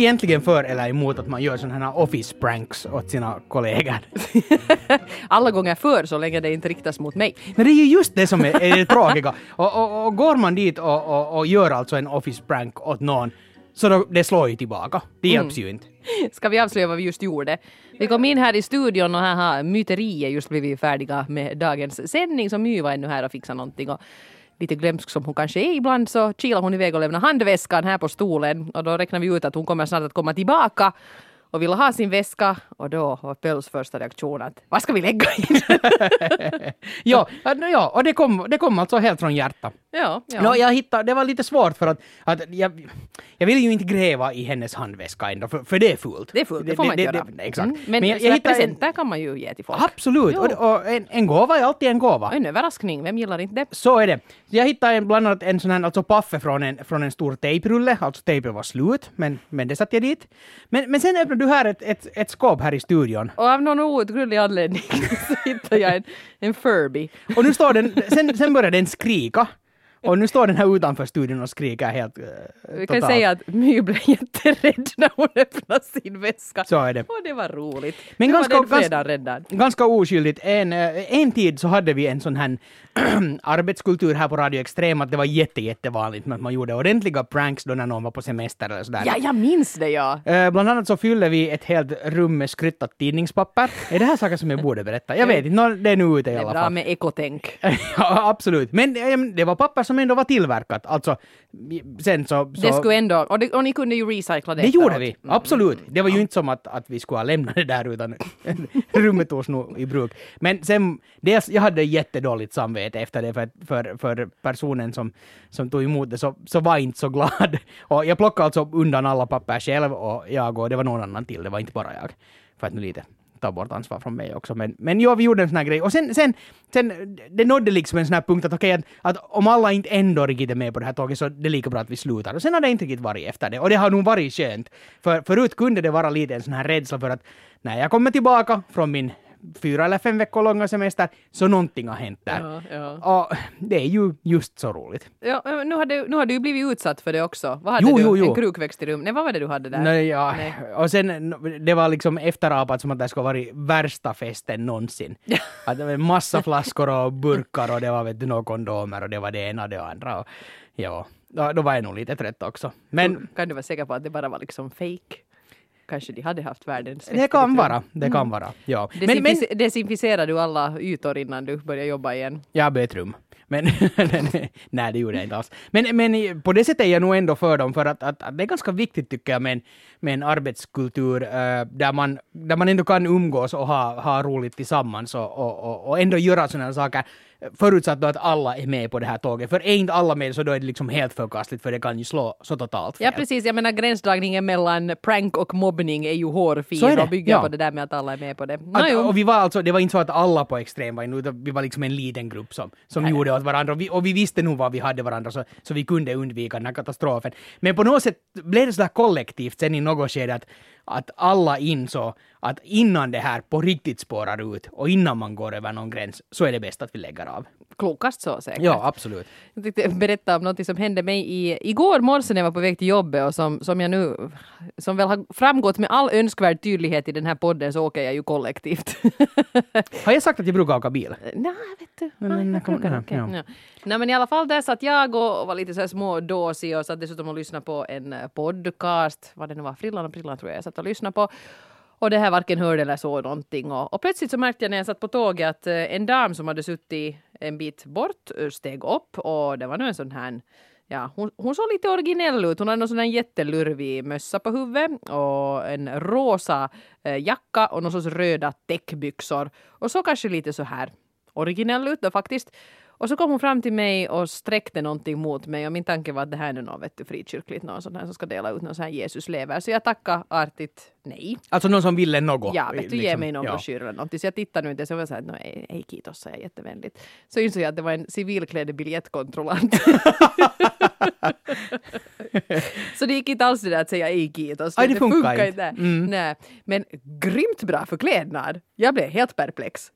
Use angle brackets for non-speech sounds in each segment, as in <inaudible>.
egentligen för eller emot att man gör sådana här office pranks åt sina kollegor? <laughs> Alla gånger för så länge det inte riktas mot mig. Men det är ju just det som är, är det tråkiga. Och, och, och går man dit och, och, och gör alltså en office prank åt någon så då, det slår ju tillbaka. Det hjälps ju inte. <laughs> Ska vi avslöja vad vi just gjorde? Vi kom in här i studion och här har myteriet just blivit färdiga med dagens sändning så My var ännu här och fixade någonting. Och lite glömsk som hon kanske är ibland så kilar hon iväg och lämnar handväskan här på stolen. Och då räknar vi ut att hon kommer snart att komma tillbaka och ville ha sin väska och då var Pölls första reaktion att vad ska vi lägga in? <laughs> ja, ja, och det kom, det kom alltså helt från hjärtat. ja, ja. No, jag hittade, det var lite svårt för att, att jag, jag vill ju inte gräva i hennes handväska ändå, för, för det är fult. det är fullt, det får man inte göra. exakt. Mm. Men, jag, jag, hittade en, presenter kan man ju ge till folk. Absolut, Jo. och, och en, en gåva är alltid en gåva. En överraskning, vem gillar inte det? Så är det. Jag hittade en, bland annat en sån här alltså paffe från en, från en stor tejprulle, alltså tejpen var slut, men, men det satte jag dit. Men, men sen öppnade du här ett, ett, ett skåp här i studion. Och av någon outgrundlig anledning <laughs> så hittade jag en, en Furby. Och nu står den, sen, sen började den skrika. Och nu står den här utanför studion och skriker helt uh, Vi kan säga att My blev jätterädd när hon öppnade sin väska. Så är det. Och det var roligt. Men nu ganska- var den ganska- fredag räddad. Ganska oskyldigt. En, eh, en tid så hade vi en sån här <clears throat> arbetskultur här på Radio Extrem att det var jätte, jättevanligt med att man gjorde ordentliga pranks då när någon var på semester eller sådär. Ja, jag minns det ja. Eh, Bland annat så fyllde vi ett helt rum med skryttat tidningspapper. Är det här saker som jag borde berätta? Jag vet inte, Nå, det är nu ute i Det är alla bra fall. med ekotänk. <laughs> ja, absolut. Men eh, det var papper som ändå var tillverkat. Alltså, sen så... så Det skulle ändå, och, det, och ni kunde ju recycla det det gjorde vi, absolut. Det var ju inte som att, att vi skulle ha lämnat det där utan <laughs> rummet togs nog i bruk. Men sen, dels, jag hade jättedåligt samvete efter det för, för, för personen som, som tog emot det så, så var inte så glad. <laughs> Och jag plockade alltså undan alla papper själv och jag och det var någon annan till, det var inte bara jag. För att nu lite ta bort ansvar från mig också. Men, men ja, vi gjorde en sån här grej. Och sen, sen, sen det nådde liksom en sån här punkt att okej, att, att om alla inte ändå riktigt är med på det här tåget så det är lika bra att vi slutar. Och sen har det inte riktigt varit efter det. Och det har nog varit skönt. För förut kunde det vara lite en sån här rädsla för att när jag kommer tillbaka från min fyra eller fem veckor långa semester så någonting har hänt där. Ja, ja. Och det är ju just så roligt. Ja, nu, har du, nu har du ju blivit utsatt för det också. Vad hade Jo, du? jo, jo. En krukväxt i rum? Nej, vad var det du hade där? Nej, ja. Nej. Och sen, det var liksom efterapat som att det skulle varit värsta festen någonsin. Att det var massa flaskor och burkar och det var vet du, några kondomer och det var det ena och det andra. Och, ja, då, då var jag nog lite trött också. Men Kan du vara säker på att det bara var liksom fake? Kanske de hade haft världens det kan vara, det kan vara. Ja. Men, men Desinfic- Desinficerar du alla ytor innan du börjar jobba igen? jag bytte rum. Men <laughs> nej, det gjorde jag inte alls. Men, men på det sättet är jag nog ändå för dem, för att, att, att det är ganska viktigt tycker jag med en, med en arbetskultur eh, där, man, där man ändå kan umgås och ha, ha roligt tillsammans och, och, och, och ändå göra sådana saker. Förutsatt då att alla är med på det här tåget. För är inte alla med så då är det liksom helt förkastligt för det kan ju slå så totalt fel. Ja precis, jag menar gränsdragningen mellan prank och mobbning är ju hårfin Så är och bygger ja. på det där med att alla är med på det. Att, och vi var alltså, det var inte så att alla på extrem var inne, utan vi var liksom en liten grupp som, som gjorde åt varandra. Och vi, och vi visste nog vad vi hade varandra, så, så vi kunde undvika den här katastrofen. Men på något sätt blev det sådär kollektivt sen i något skede att, att alla insåg att innan det här på riktigt spårar ut och innan man går över någon gräns så är det bäst att vi lägger av. Klokast så säkert. Ja, absolut. Jag tänkte berätta om något som hände mig i, igår morse när jag var på väg till jobbet och som, som jag nu, som väl har framgått med all önskvärd tydlighet i den här podden så åker jag ju kollektivt. <laughs> Har jag sagt att jag brukar åka bil? Nej, vet du. Men- men Nej, kom- okej, ja, okej, ja. ja. Nej, men i alla fall där satt jag och var lite så här smådåsig och satt dessutom och lyssnade på en eh, podcast, vad det nu var, Frillan och Prillan tror jag jag satt och lyssnade på. Och det här varken hörde eller såg någonting. Och, och plötsligt så märkte jag när jag satt på tåget att eh, en dam som hade suttit en bit bort steg upp och det var nu en sån här Ja, hon, hon såg lite originell ut. Hon hade någon sån här jättelurvig mössa på huvudet och en rosa eh, jacka och någon sorts röda täckbyxor. Och så kanske lite så här originell ut då faktiskt. Och så kom hon fram till mig och sträckte någonting mot mig och min tanke var att det här är nu något du, frikyrkligt, någon sån här som ska dela ut någon sån här Jesuslever. Så jag tackade artigt nej. Alltså någon som ville något. Ja, vet du, ge liksom. mig någon Ja. broschyr eller någonting. Så jag tittade nu inte, så jag var så här, nej, hej kitos, sa jag jättevänligt. Så insåg jag att det var en civilklädd biljettkontrollant. <laughs> så det gick inte alls det där att säga ej kitos. Aj, det funkar inte. inte. Nej. Men grymt bra förklädnad. Jag blev helt perplex.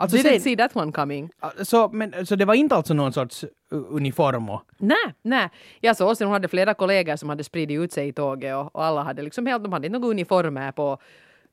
Alltså, Didn't säg- see that one coming. så, men, så det var inte alltså någon sorts uh, uniform och... Nej, nej. Jag såg sen hon hade flera kollegor som hade spridit ut sig i tåget och, och alla hade liksom helt, de hade inte några uniformer på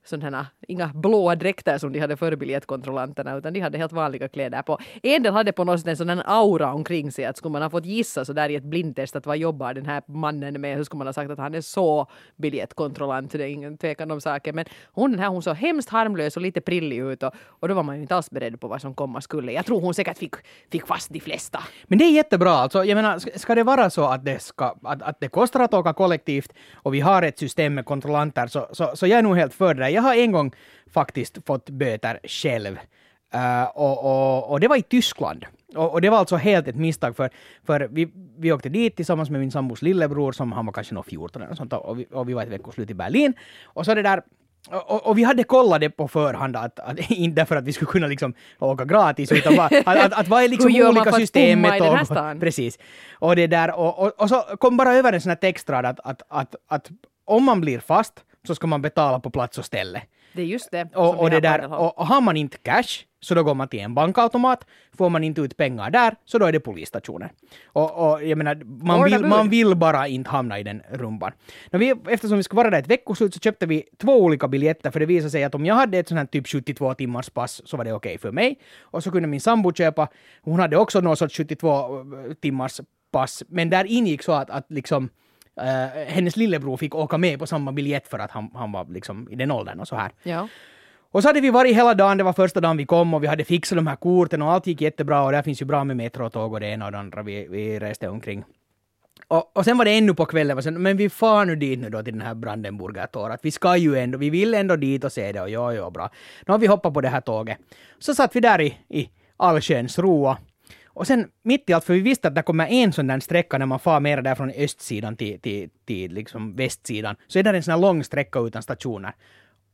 sådana inga blåa dräkter som de hade för biljettkontrollanterna utan de hade helt vanliga kläder på. En del hade på något sätt en sån här aura omkring sig att skulle man ha fått gissa så där i ett blindtest att vad jobbar den här mannen med så skulle man ha sagt att han är så biljettkontrollant, det är ingen tvekan om saken. Men hon den här hon såg hemskt harmlös och lite prillig ut och, och då var man ju inte alls beredd på vad som komma skulle. Jag tror hon säkert fick, fick fast de flesta. Men det är jättebra. Alltså, jag menar, ska- ska det vara så att det, ska, att, att det kostar att åka kollektivt och vi har ett system med kontrollanter så, så, så jag är nog helt för det där. Jag har en gång faktiskt fått böter själv. Eh, och, och, och det var i Tyskland. Och, och det var alltså helt ett misstag för, för vi, vi åkte dit tillsammans med min sambos lillebror som han var kanske nog 14 eller sånt och vi, och vi var ett veckoslut i Berlin. Och så det där och, och- och vi hade kollat det på förhand, att, att, <laughs> inte för att vi skulle kunna liksom åka gratis, utan bara att, att, att vad är liksom Hur olika för att system bomma med i den här tåg? stan? <laughs> Precis. Och det där, och, och, och så kom bara över en sån här textrad att, att, att, att om man blir fast så ska man betala på plats och ställe. Det är just det. Och, och, det där, och, och har man inte cash så då går man till en bankautomat. Får man inte ut pengar där så då är det polisstationen. Och, och jag menar, man vill, man vill bara inte hamna i den rumban. När vi, eftersom vi ska vara där ett veckoslut så köpte vi två olika biljetter för det visade sig att om jag hade ett sånt här typ 72 timmars pass så var det okej för mig. Och så kunde min sambo köpa, hon hade också någon sorts 72 timmars pass, men där ingick så att, att liksom eh, hennes lillebror fick åka med på samma biljett för att han, han var liksom i den åldern och så här. Ja. Och så hade vi varit hela dagen, det var första dagen vi kom och vi hade fixat de här korten och allt gick jättebra och där finns ju bra med metrotåg och det ena och det andra vi, vi reste omkring. Och, och sen var det ännu på kvällen, sen, men vi far nu dit nu då till den här Brandenburger Tor, att vi ska ju ändå, vi vill ändå dit och se det och ja, ja, bra. Nu har vi hoppat på det här tåget. Så satt vi där i, i allsköns ro och sen mitt i allt, för vi visste att det kommer en sån där sträcka när man far mera där från östsidan till, till, till liksom västsidan, så är det en sån här lång sträcka utan stationer.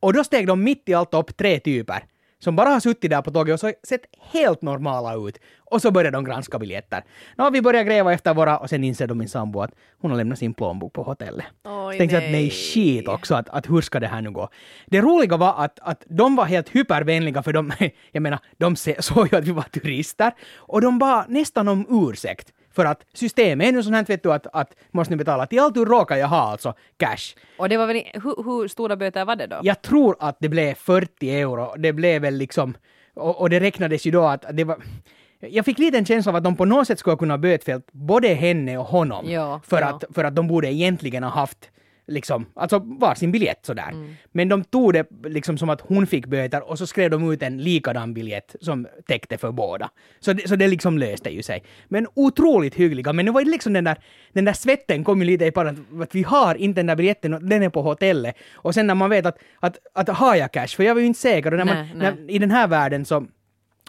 Och då steg de mitt i allt upp tre typer som bara har suttit där på tåget och så sett helt normala ut. Och så började de granska biljetter. Har vi börjat gräva efter våra och sen inser då min sambo att hon har lämnat sin plånbok på hotellet. Oj, så tänkte jag att nej, shit också, att, att hur ska det här nu gå? Det roliga var att, att de var helt hypervänliga för de, <laughs> jag menar, de <laughs> såg ju att vi var turister och de bad nästan om ursäkt. För att systemet är nu sånt här, vet du, att, att måste ni betala till allt du råkar jag ha alltså cash. Och det var väl, hur, hur stora böter var det då? Jag tror att det blev 40 euro. Det blev väl liksom... Och, och det räknades ju då att det var... Jag fick lite en känsla av att de på något sätt skulle kunna bötfällt både henne och honom. Ja, för, ja. Att, för att de borde egentligen ha haft liksom, alltså varsin biljett sådär. Mm. Men de tog det liksom som att hon fick böter och så skrev de ut en likadan biljett som täckte för båda. Så det, så det liksom löste ju sig. Men otroligt hyggliga. Men nu var det liksom den där, den där svetten kom ju lite i par att, vi har inte den där biljetten och den är på hotellet. Och sen när man vet att, att, att har jag cash? För jag var ju inte säker. Och när man, Nej, nej. När, I den här världen så,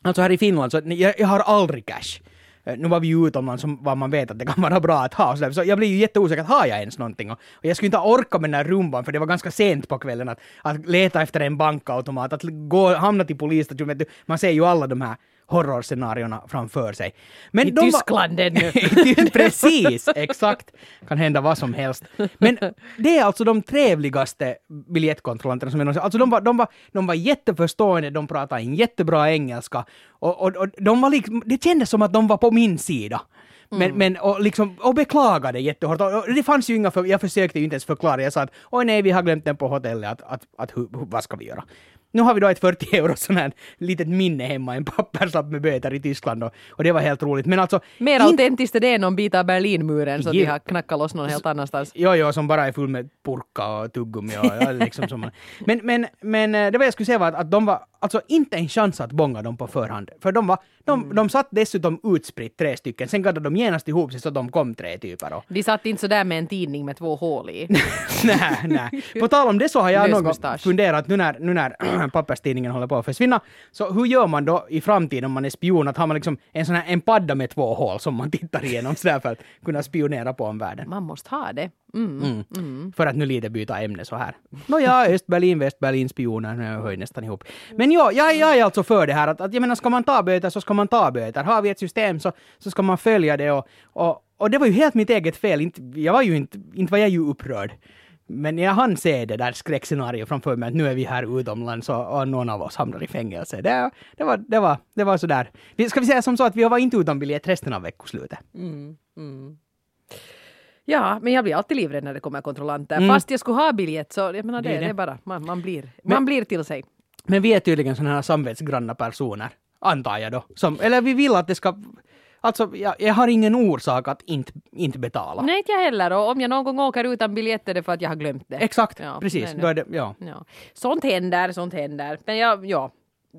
alltså här i Finland så, jag, jag har aldrig cash. Eh, nu var vi ju utomlands som vad man vet att det kan <laughs> vara bra att ha. och Så, där. så jag blev ju jätteosäker, har jag ens någonting? Och, jag skulle inte orka med den här rumban för det var ganska sent på kvällen att, att leta efter en bankautomat, att gå, hamna till polisstationen. Man ser ju alla de här horrorscenarierna framför sig. Men I de var- Tyskland ännu. <laughs> <laughs> Precis, exakt. Kan hända vad som helst. Men det är alltså de trevligaste biljettkontrollanterna som jag någonsin... Alltså de var, de, var, de var jätteförstående, de pratade en jättebra engelska. Och, och, och de var liksom, det kändes som att de var på min sida. Men, Mm. men och, liksom, och beklagade jättehårt. Och, det fanns ju inga, för, jag försökte ju inte ens förklara. Jag sa att oj nej, vi har glömt den på hotellet, att, att, att hur, vad ska vi göra? Nu har vi då ett 40 euro sån här litet minne hemma, en papperslapp med böter i Tyskland och, och det var helt roligt. Men alltså... Mer in- autentiskt är det än någon bit av Berlinmuren så att de har knackat loss någon helt annanstans. Jo, jo, som bara är full med purka och tuggummi och liksom som man. Men, men, men eh, det var jag skulle säga var att, att de var alltså inte en chans att bonga dem på förhand. För de var, de, Mm. de satt dessutom utspritt tre stycken, sen gaddade de genast ihop sig så de kom tre typer. Och, De satt inte sådär med en tidning med två hål i. <laughs> nej, nej. På tal om det så har jag någon gång funderat nu när, nu när papperstidningen håller på att försvinna. Så hur gör man då i framtiden om man är spion? Att har man liksom en sån här en padda med två hål som man tittar igenom sådär för att kunna spionera på omvärlden? Man måste ha det. Mm. Mm. För att nu lite byta ämne så här. Nåja, Östberlin, Västberlin, spioner, nu hör ju nästan ihop. Men ja, jag, jag är alltså för det här att, att jag menar, ska man ta böter så ska man ta böter. Har vi ett system så, så ska man följa det och, och, och det var ju helt mitt eget fel. Inte, jag var ju inte, inte var jag ju upprörd. Men jag hann se det där skräckscenariot framför mig att nu är vi här utomlands och, och någon av oss hamnar i fängelse. Det, det, var, det, var, det var sådär. Vi- Ska vi säga som så att vi var inte utan biljett resten av veckoslutet? Ja, men jag blir alltid livrädd när det kommer kontrollanter. Mm. Fast jag skulle ha biljett så jag menar det, Det är det, det. är bara, man, man, blir, Men- man blir till sig. Men vi är tydligen sådana här samvetsgranna personer, antar jag då. Som, eller vi vill att det ska... Alltså, jag, jag har ingen orsak att inte, inte betala. Nej, inte jag heller. Och om jag någon gång åker utan biljett är det för att jag har glömt det. Exakt, Ja, precis. nej, nej. Då är det, ja. Ja. Sånt händer, sånt händer. Men jag, ja.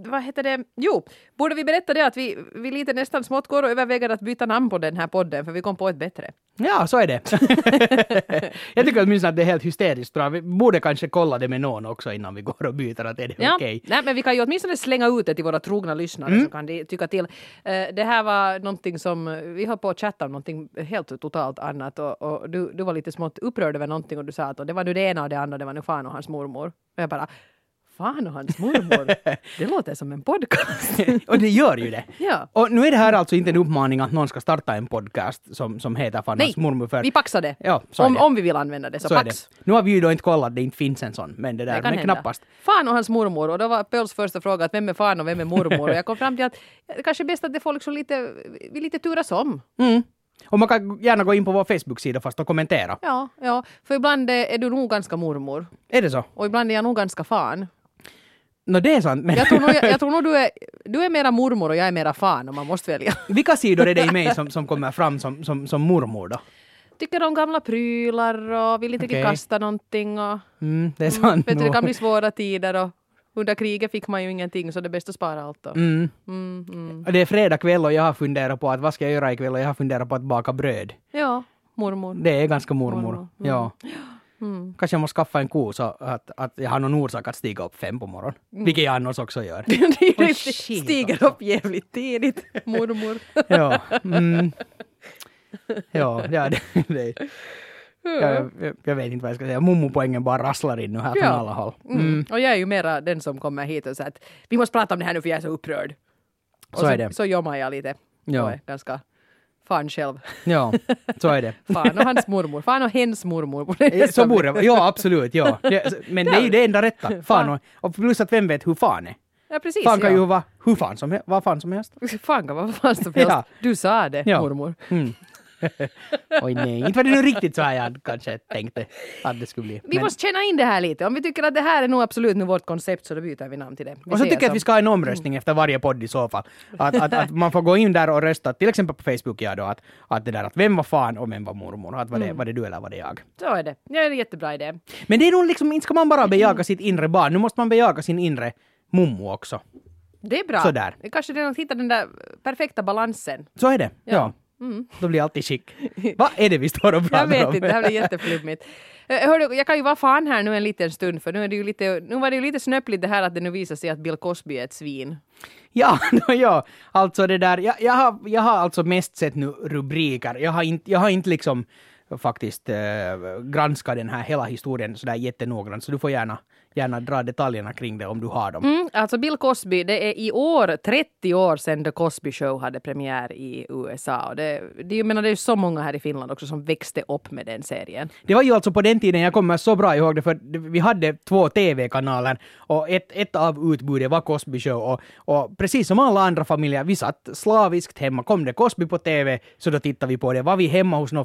Vad heter det? Jo, borde vi berätta det att vi, vi lite nästan smått går och överväger att byta namn på den här podden för vi kom på ett bättre. ja, så är det. <laughs> jag tycker åtminstone att det är helt hysteriskt bra. Vi borde kanske kolla det med någon också innan vi går och byter, att är det Ja, okej? nej, men vi kan ju åtminstone slänga ut det till våra trogna lyssnare Mm. så kan de tycka till. Eh, det här var någonting som, vi höll på att chatta om någonting helt totalt annat och, och du, du var lite smått upprörd över någonting och du sa att det var nu det ena och det andra, det var nu fan och hans mormor. Och jag bara, fan och hans mormor, <laughs> det låter som en podcast. <laughs> och det gör ju det. ja. Och nu är det här alltså inte en uppmaning att någon ska starta en podcast som, som heter Fan Nej, hans mormor för... vi paxade. Ja, så Om, det. om vi vill använda det så, så pax. det. Nu har vi ju då inte kollat, det inte finns en sån, men det där, Det kan men hända. knappast. Fan och hans mormor. Och då var Pöls första fråga att vem är fan och vem är mormor? och jag kom fram till att det kanske är bäst att det får liksom lite, vi lite turas om. Mm. Och man kan gärna gå in på vår Facebook-sida fast och kommentera. Ja, ja, för ibland är är du nog ganska mormor Är det så? och ibland är jag nog ganska fan. Nå det är sant, men Jag tror nog, jag, jag tror nog du, är, du är mera mormor och jag är mera fan om man måste välja. <laughs> vilka sidor är det i mig som, som kommer fram som, som, som mormor då? Tycker om gamla prylar och vill inte riktigt kasta någonting. Och, Mm, det är sant. vet du, det kan bli svåra tider och under kriget fick man ju ingenting så det är bäst att spara allt. Då. Mm. Mm, mm. Och det är fredag kväll och jag har funderat på att vad ska jag göra ikväll och jag har funderat på att baka bröd. Ja, mormor. Det är ganska mormor. Mormor, mm. Ja. Mm. Kanske jag måste skaffa en ko så att, att jag har någon orsak att stiga upp fem på morgonen. Vilket jag annars också gör. <laughs> Är shit, stiger alltså. upp jävligt tidigt, mormor. <laughs> ja. Mm. Ja, ja det, det. Jag, jag, jag vet inte vad jag ska säga. Mummopoängen bara rasslar in nu här från Ja. alla håll. Mm. Mm. Och jag är ju mera den som kommer hit och säger att vi måste prata om det här nu för jag är så upprörd. Och Så är det. Så jommar jag lite. Ja. Och är ganska fan själv. <laughs> Ja, så är det. <laughs> Fan och hans mormor. Fan och hens mormor. <laughs> Eh, Så borde det. Ja, absolut. Ja. Men det är ju det enda rätta. Fan och, och plus att vem vet hur fan är. Ja, precis. Fan kan ja. ju vara hur fan som, he- vad fan som helst. Fan kan vara vad fan som helst. Ja. Du sa det, Ja. mormor. Mm. <laughs> Oj nej, inte var det nu riktigt så här jag kanske tänkte att det skulle bli. Vi Men- måste känna in det här lite. Om vi tycker att det här är nog absolut nu vårt koncept så då byter vi namn till det. Vi och så tycker jag att vi som- ska ha en omröstning efter varje podd i så fall. Att, att, att man får gå in där och rösta, till exempel på Facebook ja då, att, att det där att vem var fan och vem var mormor, att var det, var det du eller var det jag. Så är det. Ja, det är en jättebra idé. Men det är nog liksom, inte ska man bara bejaka sitt inre barn, nu måste man bejaka sin inre mummo också. Det är bra. Sådär. Kanske det är att hitta den där perfekta balansen. Så är det. Ja. Ja. Mm. Då blir alltid chic. Vad är det vi står och pratar <laughs> Jag vet om? inte, det här blir jätteflummigt. Eh, Hördu, jag kan ju vara fan här nu en liten stund för nu, är det ju lite, nu var det ju lite snöpligt det här att det nu visar sig att Bill Cosby är ett svin. Ja, <laughs> no, ja, alltså det där, jag, jag, har, jag har alltså mest sett nu rubriker. Jag har inte, jag har inte liksom faktiskt eh, granskat den här hela historien sådär jättenoggrant, så du får gärna, gärna dra detaljerna kring det om du har dem. Mm, alltså Bill Cosby, det är i år 30 år sedan The Cosby Show hade premiär i USA. Och det, det, jag menar, det är ju så många här i Finland också som växte upp med den serien. Det var ju alltså på den tiden, jag kommer så bra ihåg det, för vi hade två TV-kanaler och ett, ett av utbuden var Cosby Show och, och precis som alla andra familjer, vi satt slaviskt hemma. Kom det Cosby på TV så då tittade vi på det. Var vi hemma hos några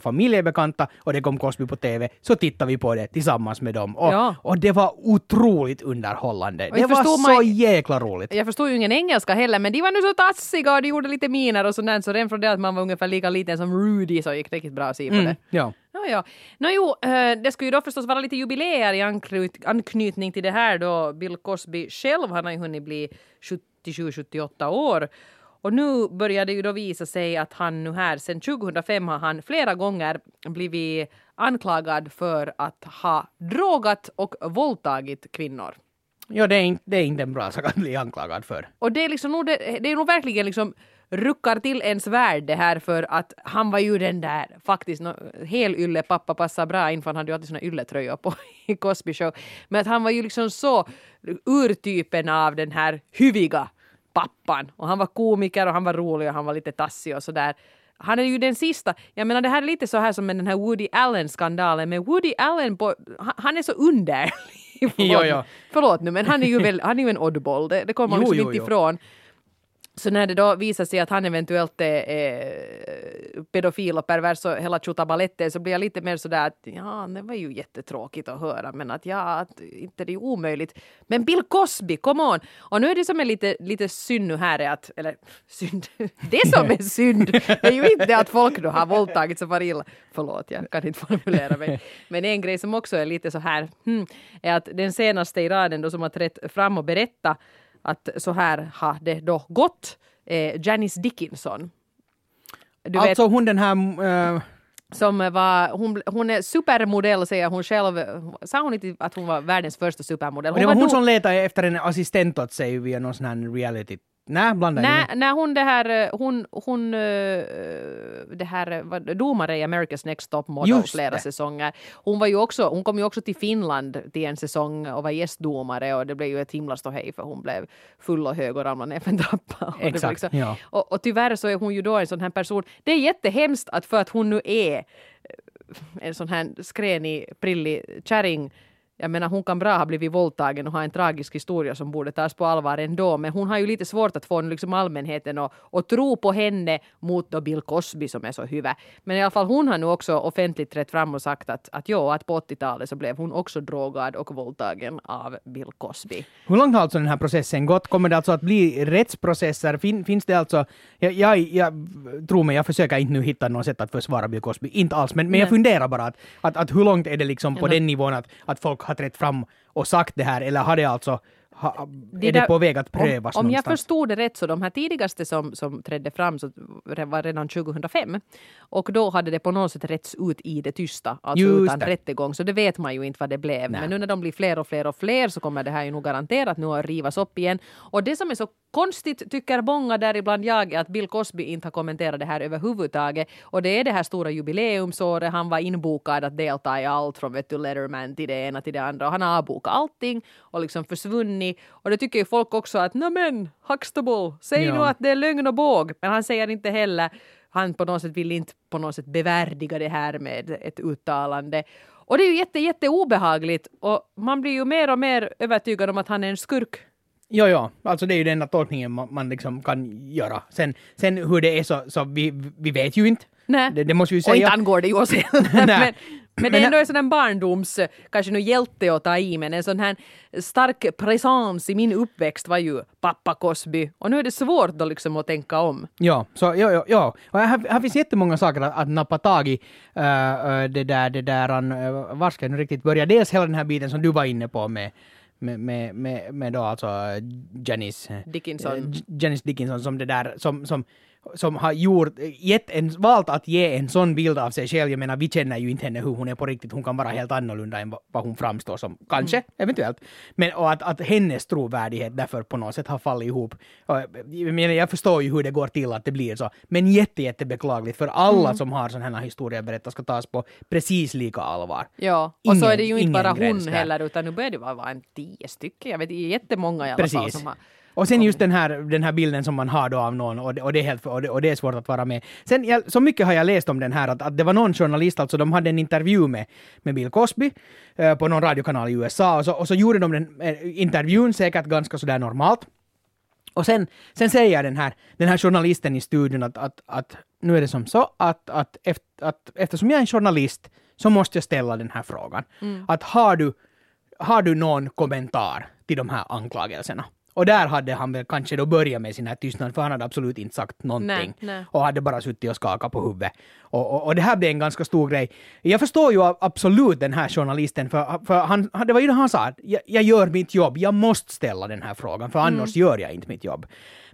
familjebekanta och det kom Cosby på TV så tittade vi på det tillsammans med dem. Och, Ja. och det var otroligt underhållande. Det var så jäkla roligt. Jag förstod ju ingen engelska heller, men de var nu så tassiga och de gjorde lite miner och sådär, så redan från det att man var ungefär lika liten som Rudy så gick det riktigt bra att se på det. Mm, ja. Ja, ja. Nå jo, eh, det skulle ju då förstås vara lite jubileer i anknyt, anknytning till det här då. Bill Cosby själv, han har ju hunnit bli 77-78 år. Och nu börjar det ju då visa sig att han nu här, sedan 2005 har han flera gånger blivit anklagad för att ha drogat och våldtagit kvinnor. Ja, det är, inte, det är inte en bra sak att bli anklagad för. Och det är liksom nog, det, det är nog verkligen liksom ruckar till ens värld det här för att han var ju den där faktiskt no, hel ylle pappa passar bra in för han hade ju alltid såna ylletröjor på <laughs> i Cosby show. Men att han var ju liksom så urtypen av den här hyviga pappan och han var komiker och han var rolig och han var lite tassig och sådär. han är ju den sista. Jag menar det här är lite så här som med den här Woody Allen-skandalen. Men Woody Allen, på, han- är så underlig. Förlåt, <laughs> Jo, jo. Förlåt nu, men han är ju, väl, han är ju en oddball. Det, det kommer man Jo, liksom jo, inte jo. Så när det då visar sig att han eventuellt är är pedofil och pervers och hela tjotabaletten så blir jag lite mer sådär att ja, det var ju jättetråkigt att höra men att ja, att inte det är omöjligt. Men Bill Cosby, come on! Och nu är det som är lite, lite synd nu här är att, eller <laughs> synd, det som är synd är ju inte att folk då har våldtagits och farit illa. Förlåt, jag kan inte formulera mig. Men en grej som också är lite så här, hmm, är att den senaste i raden då som har trätt fram och berättat att så här har det då gått. Eh, Janice Dickinson. Du vet, alltså hon den här... eh, som var, hon, hon är supermodell säger hon själv. Sa hon inte att hon var världens första supermodell? och det var hon nog- som letade efter en assistent åt sig via någon sån här reality... Nej, blandar Nej, jag när hon det här, eh, hon, hon eh, det här, eh, vad- domare i America's Next Top Model Just flera det. säsonger. Hon var ju också, hon kom ju också till Finland till en säsong och var gästdomare och det blev ju ett himla ståhej för hon blev full och hög och ramlade ner för en trappa. <laughs> Exakt, liksom- ja. och, och tyvärr så är hon ju då en sån här person. Det är jättehemskt att för att hon nu är en sån här skränig, prillig kärring jag menar hon kan bra ha blivit våldtagen och ha en tragisk historia som borde tas på allvar ändå. Men hon har ju lite svårt att få liksom allmänheten att, att tro på henne mot då Bill Cosby som är så hyvä. Men i alla fall hon har nu också offentligt trätt fram och sagt att, att jo, att på 80-talet så blev hon också drogad och våldtagen av Bill Cosby. Hur långt har alltså den här processen gått? Kommer det alltså att bli rättsprocesser? Fin, finns det alltså... Jag, jag, jag tror mig, jag försöker inte nu hitta något sätt att försvara Bill Cosby. Inte alls, men, men jag funderar bara att, att, att hur långt är det liksom på Ja, den nivån att, att folk har trätt fram och sagt det här, eller har det alltså... Ha, Det är det där- på väg att prövas Om, om jag förstod det rätt så de här tidigaste som, som trädde fram så det var redan 2005 och då hade det på något sätt rätts ut i det tysta, alltså Just utan det. rättegång. Så det vet man ju inte vad det blev. Nej. Men nu när de blir fler och fler och fler så kommer det här ju nog garanterat nu att rivas upp igen. Och det som är så konstigt tycker många, däribland jag, är att Bill Cosby inte har kommenterat det här överhuvudtaget. Och det är det här stora jubileumsåret. Han var inbokad att delta i allt från vet du, Letterman till det ena till det andra. Och han har avbokat allting och liksom försvunnit. Och det tycker ju folk också att men Huxtable, säg Ja. nu att det är lögn och båg. Men han säger inte heller han på något sätt vill inte på något sätt bevärdiga det här med ett uttalande. Och det är ju jätte, jätte obehagligt och man blir ju mer och mer övertygad om att han är en skurk. Jo, jo, alltså det är ju den enda tolkningen man, man liksom kan göra. Sen, sen hur det är så, så vi, vi vet ju inte. Nej. Det, det måste vi ju Och inte säga. angår det ju oss heller. <laughs> men. Men det är ändå en sån här barndoms, kanske nu hjälte att ta i, men en sån här stark presens i min uppväxt var ju pappa Cosby. Och nu är det svårt då liksom att tänka om. Ja, så ja, ja, ja. Och här, här finns jättemånga saker att, att nappa tag i. Uh, uh, det där, det där, uh, var ska jag nu riktigt börja? Dels hela den här biten som du var inne på med med, med, med, med då alltså Janice Dickinson. Janice Dickinson som det där som, som som har gjort, gett en, valt att ge en sån bild av sig själv. Jag menar, vi känner ju inte henne hur hon är på riktigt. Hon kan vara helt annorlunda än vad, hon framstår som. Kanske, Mm. eventuellt. Men och att, att hennes trovärdighet därför på något sätt har fallit ihop. Jag, menar, jag förstår ju hur det går till att det blir så. Men jätte, jätte beklagligt för alla Mm. som har sådana här historier att berätta ska tas på precis lika allvar. Ja, och så Ingen- är det ju inte bara hon heller, utan nu börjar det vara en tio stycken. Jag vet, det är jättemånga i alla fall Precis. som har Och sen just den här, den här bilden som man har då av någon och det, och det, är, helt, och det, och det är svårt att vara med. Sen, jag, så mycket har jag läst om den här att, att det var någon journalist, alltså de hade en intervju med, med Bill Cosby eh, på någon radiokanal i USA och så, och så gjorde de den eh, intervjun säkert ganska sådär normalt. Och sen, sen säger den här, den här journalisten i studion att, att, att nu är det som så att, att, efter, att eftersom jag är en journalist så måste jag ställa den här frågan. Att har du, har du någon kommentar till de här anklagelserna? Och där hade han väl kanske då börjat med sin här tystnad, för han hade absolut inte sagt någonting. Nej, nej. Och hade bara suttit och skakat på huvudet. Och, och, och det här blev en ganska stor grej. Jag förstår ju absolut den här journalisten, för, för han, det var ju det han sa, jag, jag gör mitt jobb, jag måste ställa den här frågan, för annars gör jag inte mitt jobb.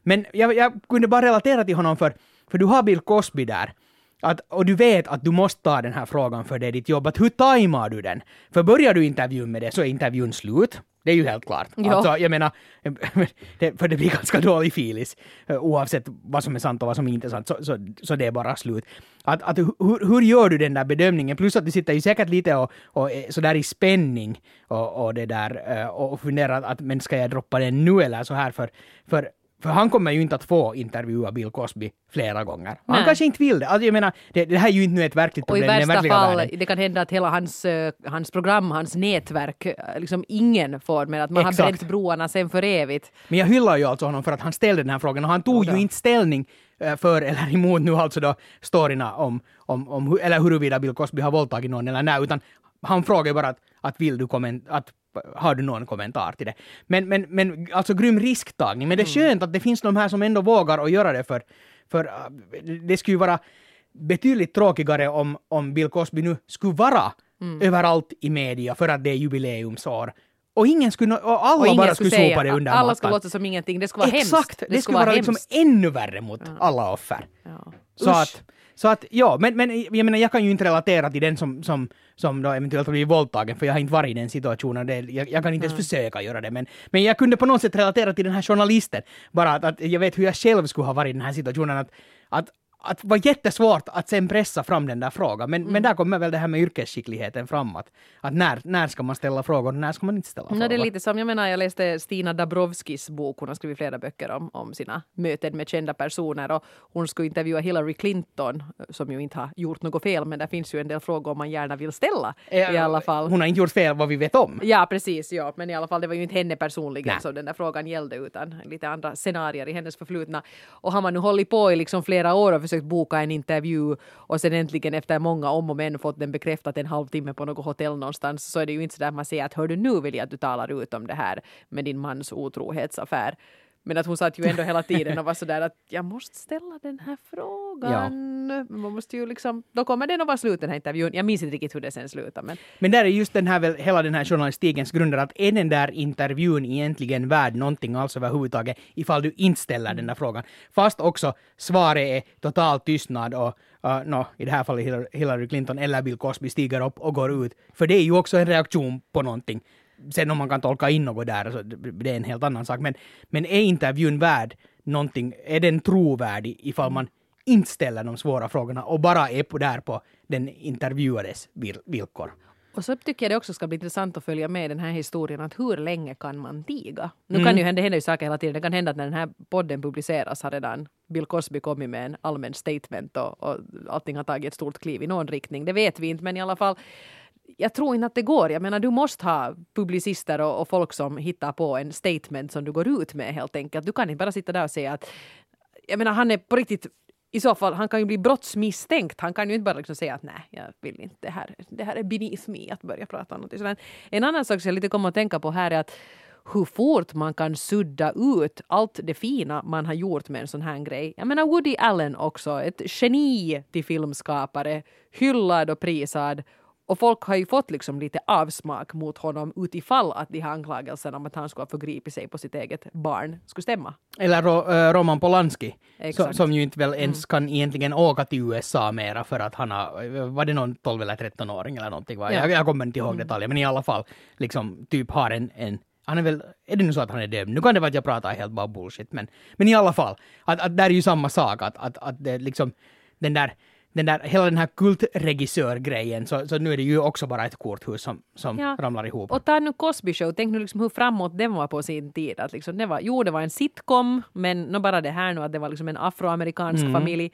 Men jag, jag kunde bara relatera till honom, för, för du har Bill Cosby där, att, och du vet att du måste ta den här frågan för det är ditt jobb. Att hur tajmar du den? För börjar du intervjun med det så är intervjun slut. Det är ju helt klart. Ja. Alltså, jag menar, <laughs> det, för det blir ganska dålig filis eh, oavsett vad som är sant och vad som är inte sant. Så, så, så det är bara slut. Att, att, hur, hur gör du den där bedömningen? Plus att du sitter ju säkert lite och, och är sådär i spänning och, och det där eh, och funderar att men ska jag droppa den nu eller så här för, för För han kommer ju inte att få intervjua Bill Cosby flera gånger. Han Nej. kanske inte vill det. Alltså jag menar, det, det här är ju inte ett verkligt Och i problem i den värsta fall, världen. det kan hända att hela hans, eh, hans program, hans nätverk, eh, liksom ingen får, men att man har Exakt. bränt broarna sen för evigt. Men jag hyllar ju alltså honom för att han ställde den här frågan och han tog ju inte ställning eh, för eller emot nu alltså då storyna om, om, om eller huruvida Bill Cosby har våldtagit någon eller nej, utan han frågar bara att, att vill du komment, att har du någon kommentar till det? Men, men, men alltså grym risktagning. Men det är skönt att det finns de här som ändå vågar att göra det för, för äh, det skulle ju vara betydligt tråkigare om, om Bill Cosby nu skulle vara överallt i media för att det är jubileumsår. Och ingen skulle, och alla Och ingen bara skulle sopa det under alla ska mattan. låta som ingenting. Det ska vara Exakt! hemskt. Det, skulle vara liksom hemskt. ännu värre mot alla offer. Ja. Så Usch. att, så att, ja, men, men jag menar, jag kan ju inte relatera till den som, som, som då eventuellt har blivit våldtagen, för jag har inte varit i den situationen. Det, jag, jag kan inte ens försöka göra det, men, men jag kunde på något sätt relatera till den här journalisten. Bara att, att jag vet hur jag själv skulle ha varit i den här situationen. Att, att, att det var jättesvårt att sen pressa fram den där frågan. Men, Mm. men där kommer väl det här med yrkesskickligheten fram. Att, att när, när ska man ställa frågor och när ska man inte ställa frågor? No, det är lite som, jag menar, jag läste Stina Dabrowskis bok, hon har skrivit flera böcker om, om sina möten med kända personer och hon skulle intervjua Hillary Clinton, som ju inte har gjort något fel, men det finns ju en del frågor man gärna vill ställa Eh, i alla fall. Hon har inte gjort fel vad vi vet om. Ja, precis. Ja. Men i alla fall, det var ju inte henne personligen Nej. som den där frågan gällde, utan lite andra scenarier i hennes förflutna. Och har man nu hållit på i liksom flera år försökt boka en intervju och sen äntligen efter många om och men fått den bekräftat en halvtimme på något hotell någonstans, så är det ju inte så där man säger att hör du nu vill jag att du talar ut om det här med din mans otrohetsaffär. Men att hon satt ju ändå hela tiden och var sådär att jag måste ställa den här frågan. Man måste ju liksom, då kommer den att vara slut den här intervjun. Jag minns inte riktigt hur det sen slutar men Men där är just den här, väl, hela den här journalistikens grunder, att är den där intervjun egentligen värd någonting alls överhuvudtaget ifall du inte ställer den där frågan? Fast också svaret är total tystnad och uh, no, i det här fallet Hillary Clinton eller Bill Cosby stiger upp och går ut. För det är ju också en reaktion på någonting. Sen om man kan tolka in något där, så det är en helt annan sak. Men, men är intervjun värd någonting, är den trovärdig ifall man inte ställer de svåra frågorna och bara är på där på den intervjuades vil- villkor? Och så tycker jag det också ska bli intressant att följa med i den här historien att hur länge kan man tiga? Nu kan det ju hända, det händer ju saker hela tiden. Det kan hända att när den här podden publiceras har redan Bill Cosby kommit med en allmän statement och, och allting har tagit ett stort kliv i någon riktning. Det vet vi inte, men i alla fall jag tror inte att det går. Jag menar, du måste ha publicister och, och folk som hittar på en statement som du går ut med helt enkelt. Du kan inte bara sitta där och säga att jag menar, han är på riktigt i så fall, han kan ju bli brottsmisstänkt. Han kan ju inte bara liksom säga att nej, jag vill inte, det här, det här är beneath me att börja prata om något sådant. En annan sak som jag lite kommer att tänka på här är att hur fort man kan sudda ut allt det fina man har gjort med en sån här grej. Jag menar Woody Allen också, ett geni till filmskapare, hyllad och prisad. Och folk har ju fått liksom lite avsmak mot honom utifall att de här anklagelserna om att han skulle ha förgripit sig på sitt eget barn skulle stämma. Eller Ro, eh, Roman Polanski, som, som ju inte väl ens kan egentligen åka till USA mera för att han har, var det någon 12 eller 13-åring eller någonting? Va? Ja. Jag, jag kommer inte ihåg detaljer, men i alla fall, liksom typ har en, en han är väl, är det nu så att han är dömd? Nu kan det vara att jag pratar helt bara bullshit, men, men i alla fall, att, att där är ju samma sak, att, att, att det liksom, den där, den där, hela den här kultregissörgrejen, så, så nu är det ju också bara ett korthus som, som Ja. ramlar ihop. Och ta nu Cosby Show, tänk nu liksom hur framåt den var på sin tid. Att liksom det var, jo, det var en sitcom, men nå bara det här nu att det var liksom en afroamerikansk Mm. familj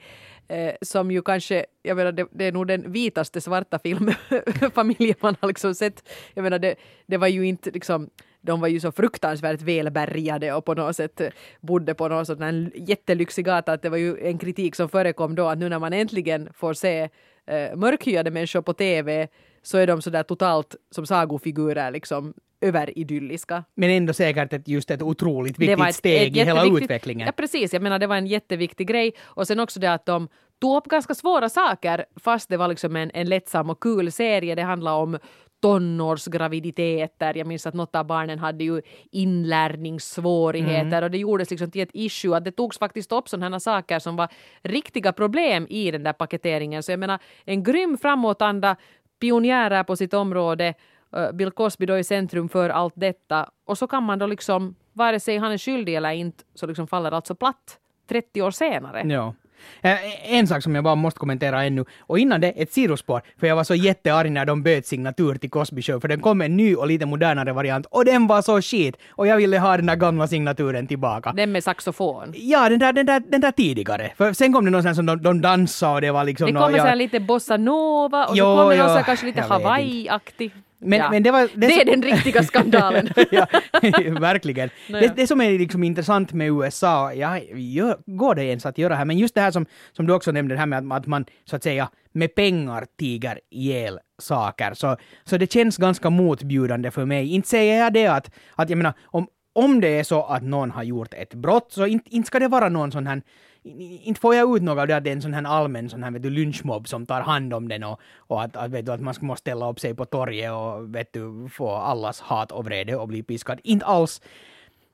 eh, som ju kanske, jag menar det, det är nog den vitaste svarta filmfamiljen <laughs> man har liksom sett. Jag menar det, det var ju inte liksom de var ju så fruktansvärt välbärgade och på något sätt bodde på någon sån jättelyxig gata att det var ju en kritik som förekom då att nu när man äntligen får se eh, mörkhyade människor på TV så är de sådär totalt som sagofigurer liksom överidylliska. Men ändå säkert ett, just ett otroligt viktigt ett- steg ett i hela utvecklingen. Ja precis, jag menar det var en jätteviktig grej och sen också det att de tog upp ganska svåra saker fast det var liksom en, en lättsam och kul serie. Det handlade om tonårsgraviditeter. Jag minns att något av barnen hade ju inlärningssvårigheter Mm. och det gjordes liksom till ett issue att det togs faktiskt upp sådana saker som var riktiga problem i den där paketeringen. Så jag menar en grym framåtanda, pionjärer på sitt område, eh, Bill Cosby då i centrum för allt detta och så kan man då liksom, vare sig han är skyldig eller inte, så liksom faller alltså platt 30 år senare. Ja. Eh, En sak som jag bara måste kommentera ännu, och innan det ett sidospår, för jag var så jättearg när de böt signatur till Cosby Show, för den kom en ny och lite modernare variant, och den var så skit! Och jag ville ha den där gamla signaturen tillbaka. Den med saxofon. Ja, den där, den, där, den där tidigare. För sen kom det någon sån här som de, de dansade och det var liksom... Det kommer ja. lite bossa nova och Jo, så kommer någon jo, kanske lite. Hawaii-aktig. Men, Ja. men det var... Det är den riktiga skandalen. <laughs> ja, <laughs> verkligen. <laughs> Nåja. Det, det som är liksom intressant med USA, ja, gör, går det ens att göra här, men just det här som, som du också nämnde, det här med att, att man så att säga med pengar tiger ihjäl saker, så, så det känns ganska motbjudande för mig. Inte säger jag det att, att jag menar, om, om det är så att någon har gjort ett brott, så inte, inte ska det vara någon sån här inte får jag ut något av det att det är en sån här allmän sån här, vet du, lynchmobb som tar hand om den och, och att, att, vet du, att man måste ställa upp sig på torget och vet du, få allas hat och vrede och bli piskad. Inte alls.